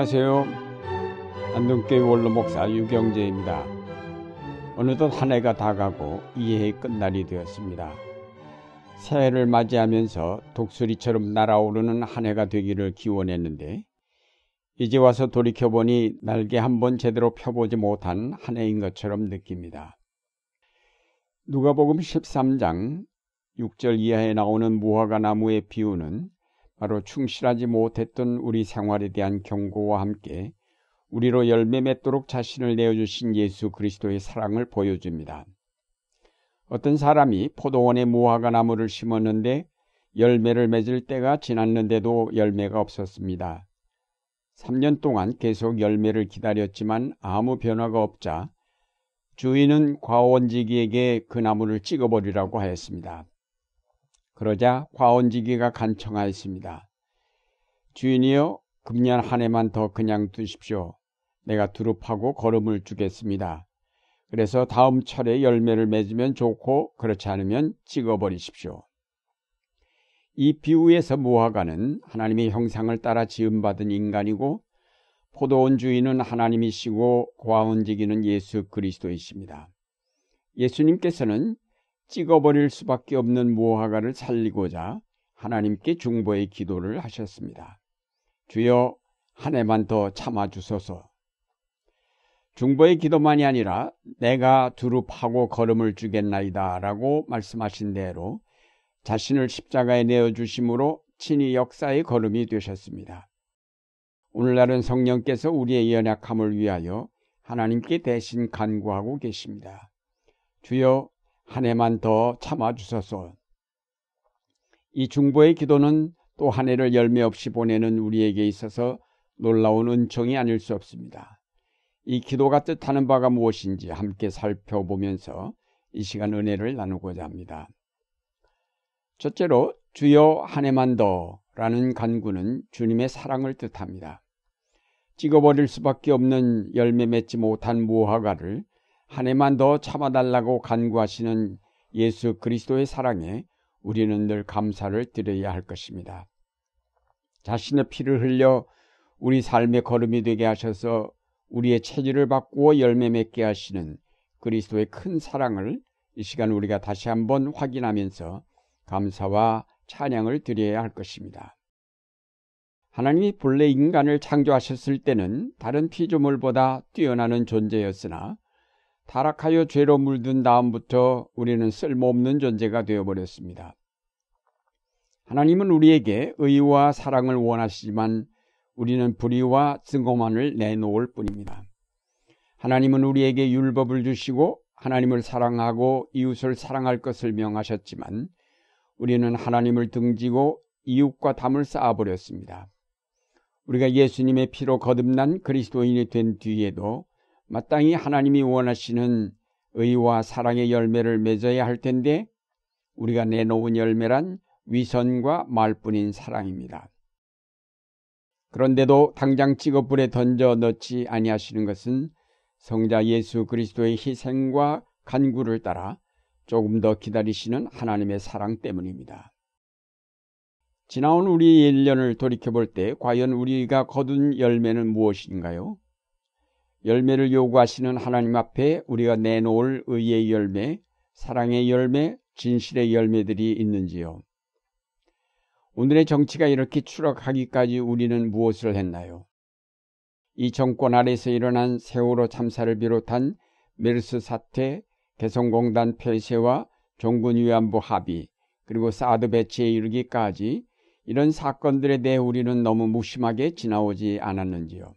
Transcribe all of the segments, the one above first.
안녕하세요. 안동교회 원로 목사 유경재입니다. 어느덧 한 해가 다 가고 이 해의 끝날이 되었습니다. 새해를 맞이하면서 독수리처럼 날아오르는 한 해가 되기를 기원했는데 이제 와서 돌이켜보니 날개 한 번 제대로 펴보지 못한 한 해인 것처럼 느낍니다. 누가복음 13장 6절 이하에 나오는 무화과 나무의 비유는 바로 충실하지 못했던 우리 생활에 대한 경고와 함께 우리로 열매 맺도록 자신을 내어주신 예수 그리스도의 사랑을 보여줍니다. 어떤 사람이 포도원에 무화과 나무를 심었는데 열매를 맺을 때가 지났는데도 열매가 없었습니다. 3년 동안 계속 열매를 기다렸지만 아무 변화가 없자 주인은 과원지기에게 그 나무를 찍어버리라고 하였습니다. 그러자 과원지기가 간청하였습니다. 주인이여 금년 한 해만 더 그냥 두십시오. 내가 두릅하고 걸음을 주겠습니다. 그래서 다음 철에 열매를 맺으면 좋고 그렇지 않으면 찍어버리십시오. 이 비유에서 무화과는 하나님의 형상을 따라 지음받은 인간이고 포도원 주인은 하나님이시고 과원지기는 예수 그리스도이십니다. 예수님께서는 찍어버릴 수밖에 없는 무화과를 살리고자 하나님께 중보의 기도를 하셨습니다. 주여 한 해만 더 참아주소서. 중보의 기도만이 아니라 내가 두릅하고 걸음을 주겠나이다 라고 말씀하신 대로 자신을 십자가에 내어주심으로 친히 역사의 걸음이 되셨습니다. 오늘날은 성령께서 우리의 연약함을 위하여 하나님께 대신 간구하고 계십니다. 주여 한 해만 더 참아주소서. 이 중보의 기도는 또 한 해를 열매 없이 보내는 우리에게 있어서 놀라운 은총이 아닐 수 없습니다. 이 기도가 뜻하는 바가 무엇인지 함께 살펴보면서 이 시간 은혜를 나누고자 합니다. 첫째로 주여 한 해만 더 라는 간구는 주님의 사랑을 뜻합니다. 찍어버릴 수밖에 없는 열매 맺지 못한 무화과를 한 해만 더 참아달라고 간구하시는 예수 그리스도의 사랑에 우리는 늘 감사를 드려야 할 것입니다. 자신의 피를 흘려 우리 삶의 걸음이 되게 하셔서 우리의 체질을 바꾸어 열매 맺게 하시는 그리스도의 큰 사랑을 이 시간 우리가 다시 한번 확인하면서 감사와 찬양을 드려야 할 것입니다. 하나님이 본래 인간을 창조하셨을 때는 다른 피조물보다 뛰어나는 존재였으나 타락하여 죄로 물든 다음부터 우리는 쓸모없는 존재가 되어버렸습니다. 하나님은 우리에게 의와 사랑을 원하시지만 우리는 불의와 증오만을 내놓을 뿐입니다. 하나님은 우리에게 율법을 주시고 하나님을 사랑하고 이웃을 사랑할 것을 명하셨지만 우리는 하나님을 등지고 이웃과 담을 쌓아버렸습니다. 우리가 예수님의 피로 거듭난 그리스도인이 된 뒤에도 마땅히 하나님이 원하시는 의와 사랑의 열매를 맺어야 할 텐데 우리가 내놓은 열매란 위선과 말뿐인 사랑입니다. 그런데도 당장 찍어 불에 던져 넣지 아니하시는 것은 성자 예수 그리스도의 희생과 간구를 따라 조금 더 기다리시는 하나님의 사랑 때문입니다. 지나온 우리의 1년을 돌이켜볼 때 과연 우리가 거둔 열매는 무엇인가요? 열매를 요구하시는 하나님 앞에 우리가 내놓을 의의 열매, 사랑의 열매, 진실의 열매들이 있는지요? 오늘의 정치가 이렇게 추락하기까지 우리는 무엇을 했나요? 이 정권 아래서 일어난 세월호 참사를 비롯한 메르스 사태, 개성공단 폐쇄와 종군 위안부 합의, 그리고 사드 배치에 이르기까지 이런 사건들에 대해 우리는 너무 무심하게 지나오지 않았는지요?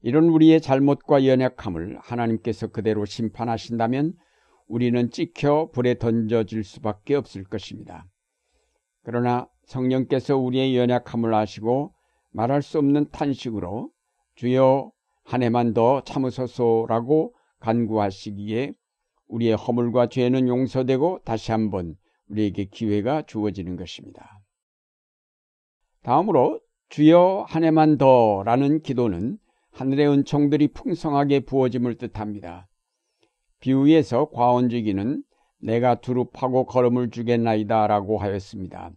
이런 우리의 잘못과 연약함을 하나님께서 그대로 심판하신다면 우리는 찍혀 불에 던져질 수밖에 없을 것입니다. 그러나 성령께서 우리의 연약함을 아시고 말할 수 없는 탄식으로 주여 한 해만 더 참으소서라고 간구하시기에 우리의 허물과 죄는 용서되고 다시 한번 우리에게 기회가 주어지는 것입니다. 다음으로 주여 한 해만 더라는 기도는 하늘의 은총들이 풍성하게 부어짐을 뜻합니다. 비유에서 과원주기는 내가 두릅하고 걸음을 주겠나이다 라고 하였습니다.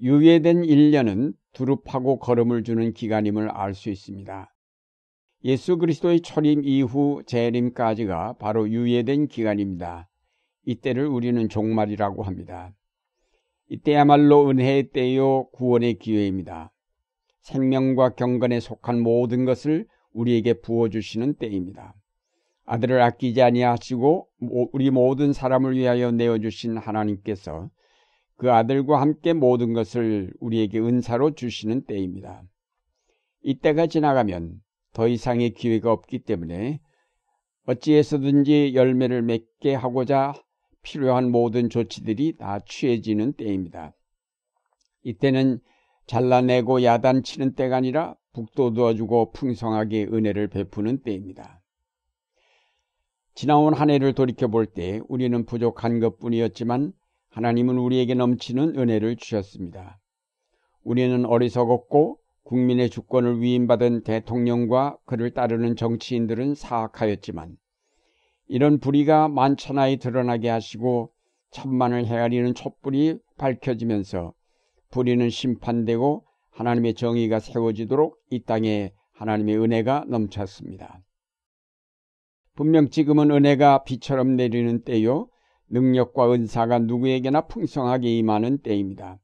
유예된 1년은 두릅하고 걸음을 주는 기간임을 알 수 있습니다. 예수 그리스도의 초림 이후 재림까지가 바로 유예된 기간입니다. 이때를 우리는 종말이라고 합니다. 이때야말로 은혜의 때요 구원의 기회입니다. 생명과 경건에 속한 모든 것을 우리에게 부어주시는 때입니다. 아들을 아끼지 아니하시고 우리 모든 사람을 위하여 내어주신 하나님께서 그 아들과 함께 모든 것을 우리에게 은사로 주시는 때입니다. 이때가 지나가면 더 이상의 기회가 없기 때문에 어찌해서든지 열매를 맺게 하고자 필요한 모든 조치들이 다 취해지는 때입니다. 이때는 잘라내고 야단치는 때가 아니라 북돋워주고 풍성하게 은혜를 베푸는 때입니다. 지나온 한 해를 돌이켜 볼 때 우리는 부족한 것 뿐이었지만 하나님은 우리에게 넘치는 은혜를 주셨습니다. 우리는 어리석었고 국민의 주권을 위임받은 대통령과 그를 따르는 정치인들은 사악하였지만 이런 불의가 만천하에 드러나게 하시고 천만을 헤아리는 촛불이 밝혀지면서 불의는 심판되고 하나님의 정의가 세워지도록 이 땅에 하나님의 은혜가 넘쳤습니다. 분명 지금은 은혜가 비처럼 내리는 때요, 능력과 은사가 누구에게나 풍성하게 임하는 때입니다.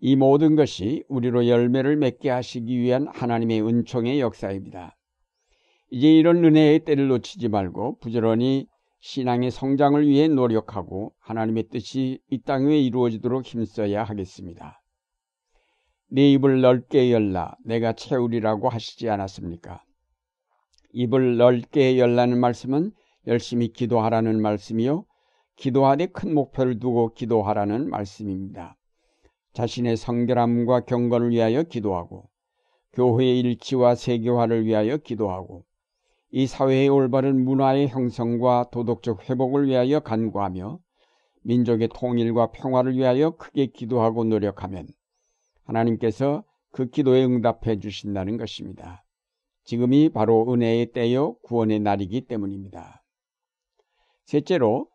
이 모든 것이 우리로 열매를 맺게 하시기 위한 하나님의 은총의 역사입니다. 이제 이런 은혜의 때를 놓치지 말고 부지런히 신앙의 성장을 위해 노력하고 하나님의 뜻이 이땅 위에 이루어지도록 힘써야 하겠습니다. 내 입을 넓게 열라 내가 채우리라고 하시지 않았습니까? 입을 넓게 열라는 말씀은 열심히 기도하라는 말씀이요. 기도하되 큰 목표를 두고 기도하라는 말씀입니다. 자신의 성결함과 경건을 위하여 기도하고 교회의 일치와 세계화를 위하여 기도하고 이 사회의 올바른 문화의 형성과 도덕적 회복을 위하여 간구하며 민족의 통일과 평화를 위하여 크게 기도하고 노력하면 하나님께서 그 기도에 응답해 주신다는 것입니다. 지금이 바로 은혜의 때요 구원의 날이기 때문입니다. 셋째로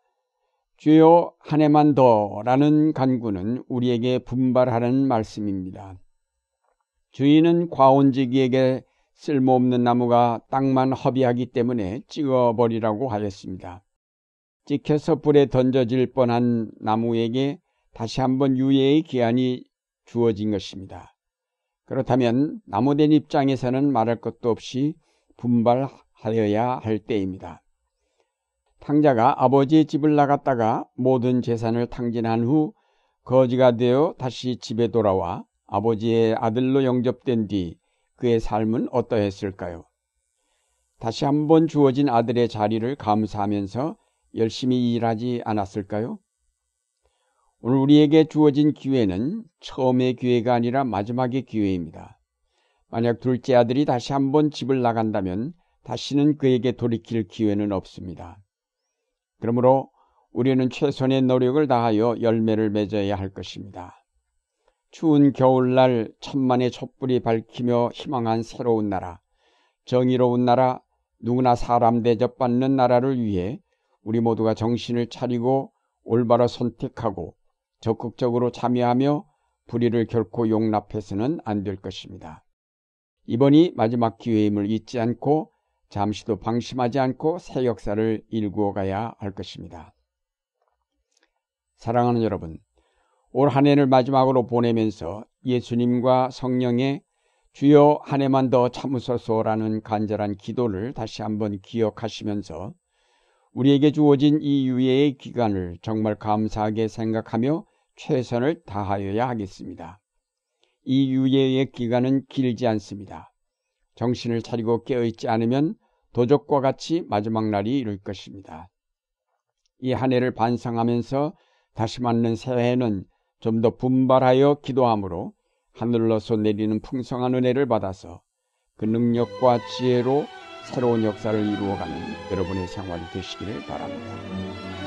주여 한 해만 더라는 간구는 우리에게 분발하는 말씀입니다. 주인은 과온지기에게 쓸모없는 나무가 땅만 허비하기 때문에 찍어버리라고 하였습니다. 찍혀서 불에 던져질 뻔한 나무에게 다시 한번 유예의 기한이 주어진 것입니다. 그렇다면 나무된 입장에서는 말할 것도 없이 분발하여야 할 때입니다. 탕자가 아버지의 집을 나갔다가 모든 재산을 탕진한 후 거지가 되어 다시 집에 돌아와 아버지의 아들로 영접된 뒤 그의 삶은 어떠했을까요? 다시 한번 주어진 아들의 자리를 감사하면서 열심히 일하지 않았을까요? 오늘 우리에게 주어진 기회는 처음의 기회가 아니라 마지막의 기회입니다. 만약 둘째 아들이 다시 한번 집을 나간다면 다시는 그에게 돌이킬 기회는 없습니다. 그러므로 우리는 최선의 노력을 다하여 열매를 맺어야 할 것입니다. 추운 겨울날 천만의 촛불이 밝히며 희망한 새로운 나라, 정의로운 나라, 누구나 사람 대접받는 나라를 위해 우리 모두가 정신을 차리고 올바로 선택하고 적극적으로 참여하며 불의를 결코 용납해서는 안 될 것입니다. 이번이 마지막 기회임을 잊지 않고 잠시도 방심하지 않고 새 역사를 일구어 가야 할 것입니다. 사랑하는 여러분, 올 한 해를 마지막으로 보내면서 예수님과 성령의 주여 한 해만 더 참으소서라는 간절한 기도를 다시 한번 기억하시면서 우리에게 주어진 이 유예의 기간을 정말 감사하게 생각하며 최선을 다하여야 하겠습니다. 이 유예의 기간은 길지 않습니다. 정신을 차리고 깨어있지 않으면 도적과 같이 마지막 날이 이룰 것입니다. 이 한 해를 반성하면서 다시 맞는 새해는 좀 더 분발하여 기도함으로 하늘로서 내리는 풍성한 은혜를 받아서 그 능력과 지혜로 새로운 역사를 이루어가는 여러분의 생활이 되시기를 바랍니다.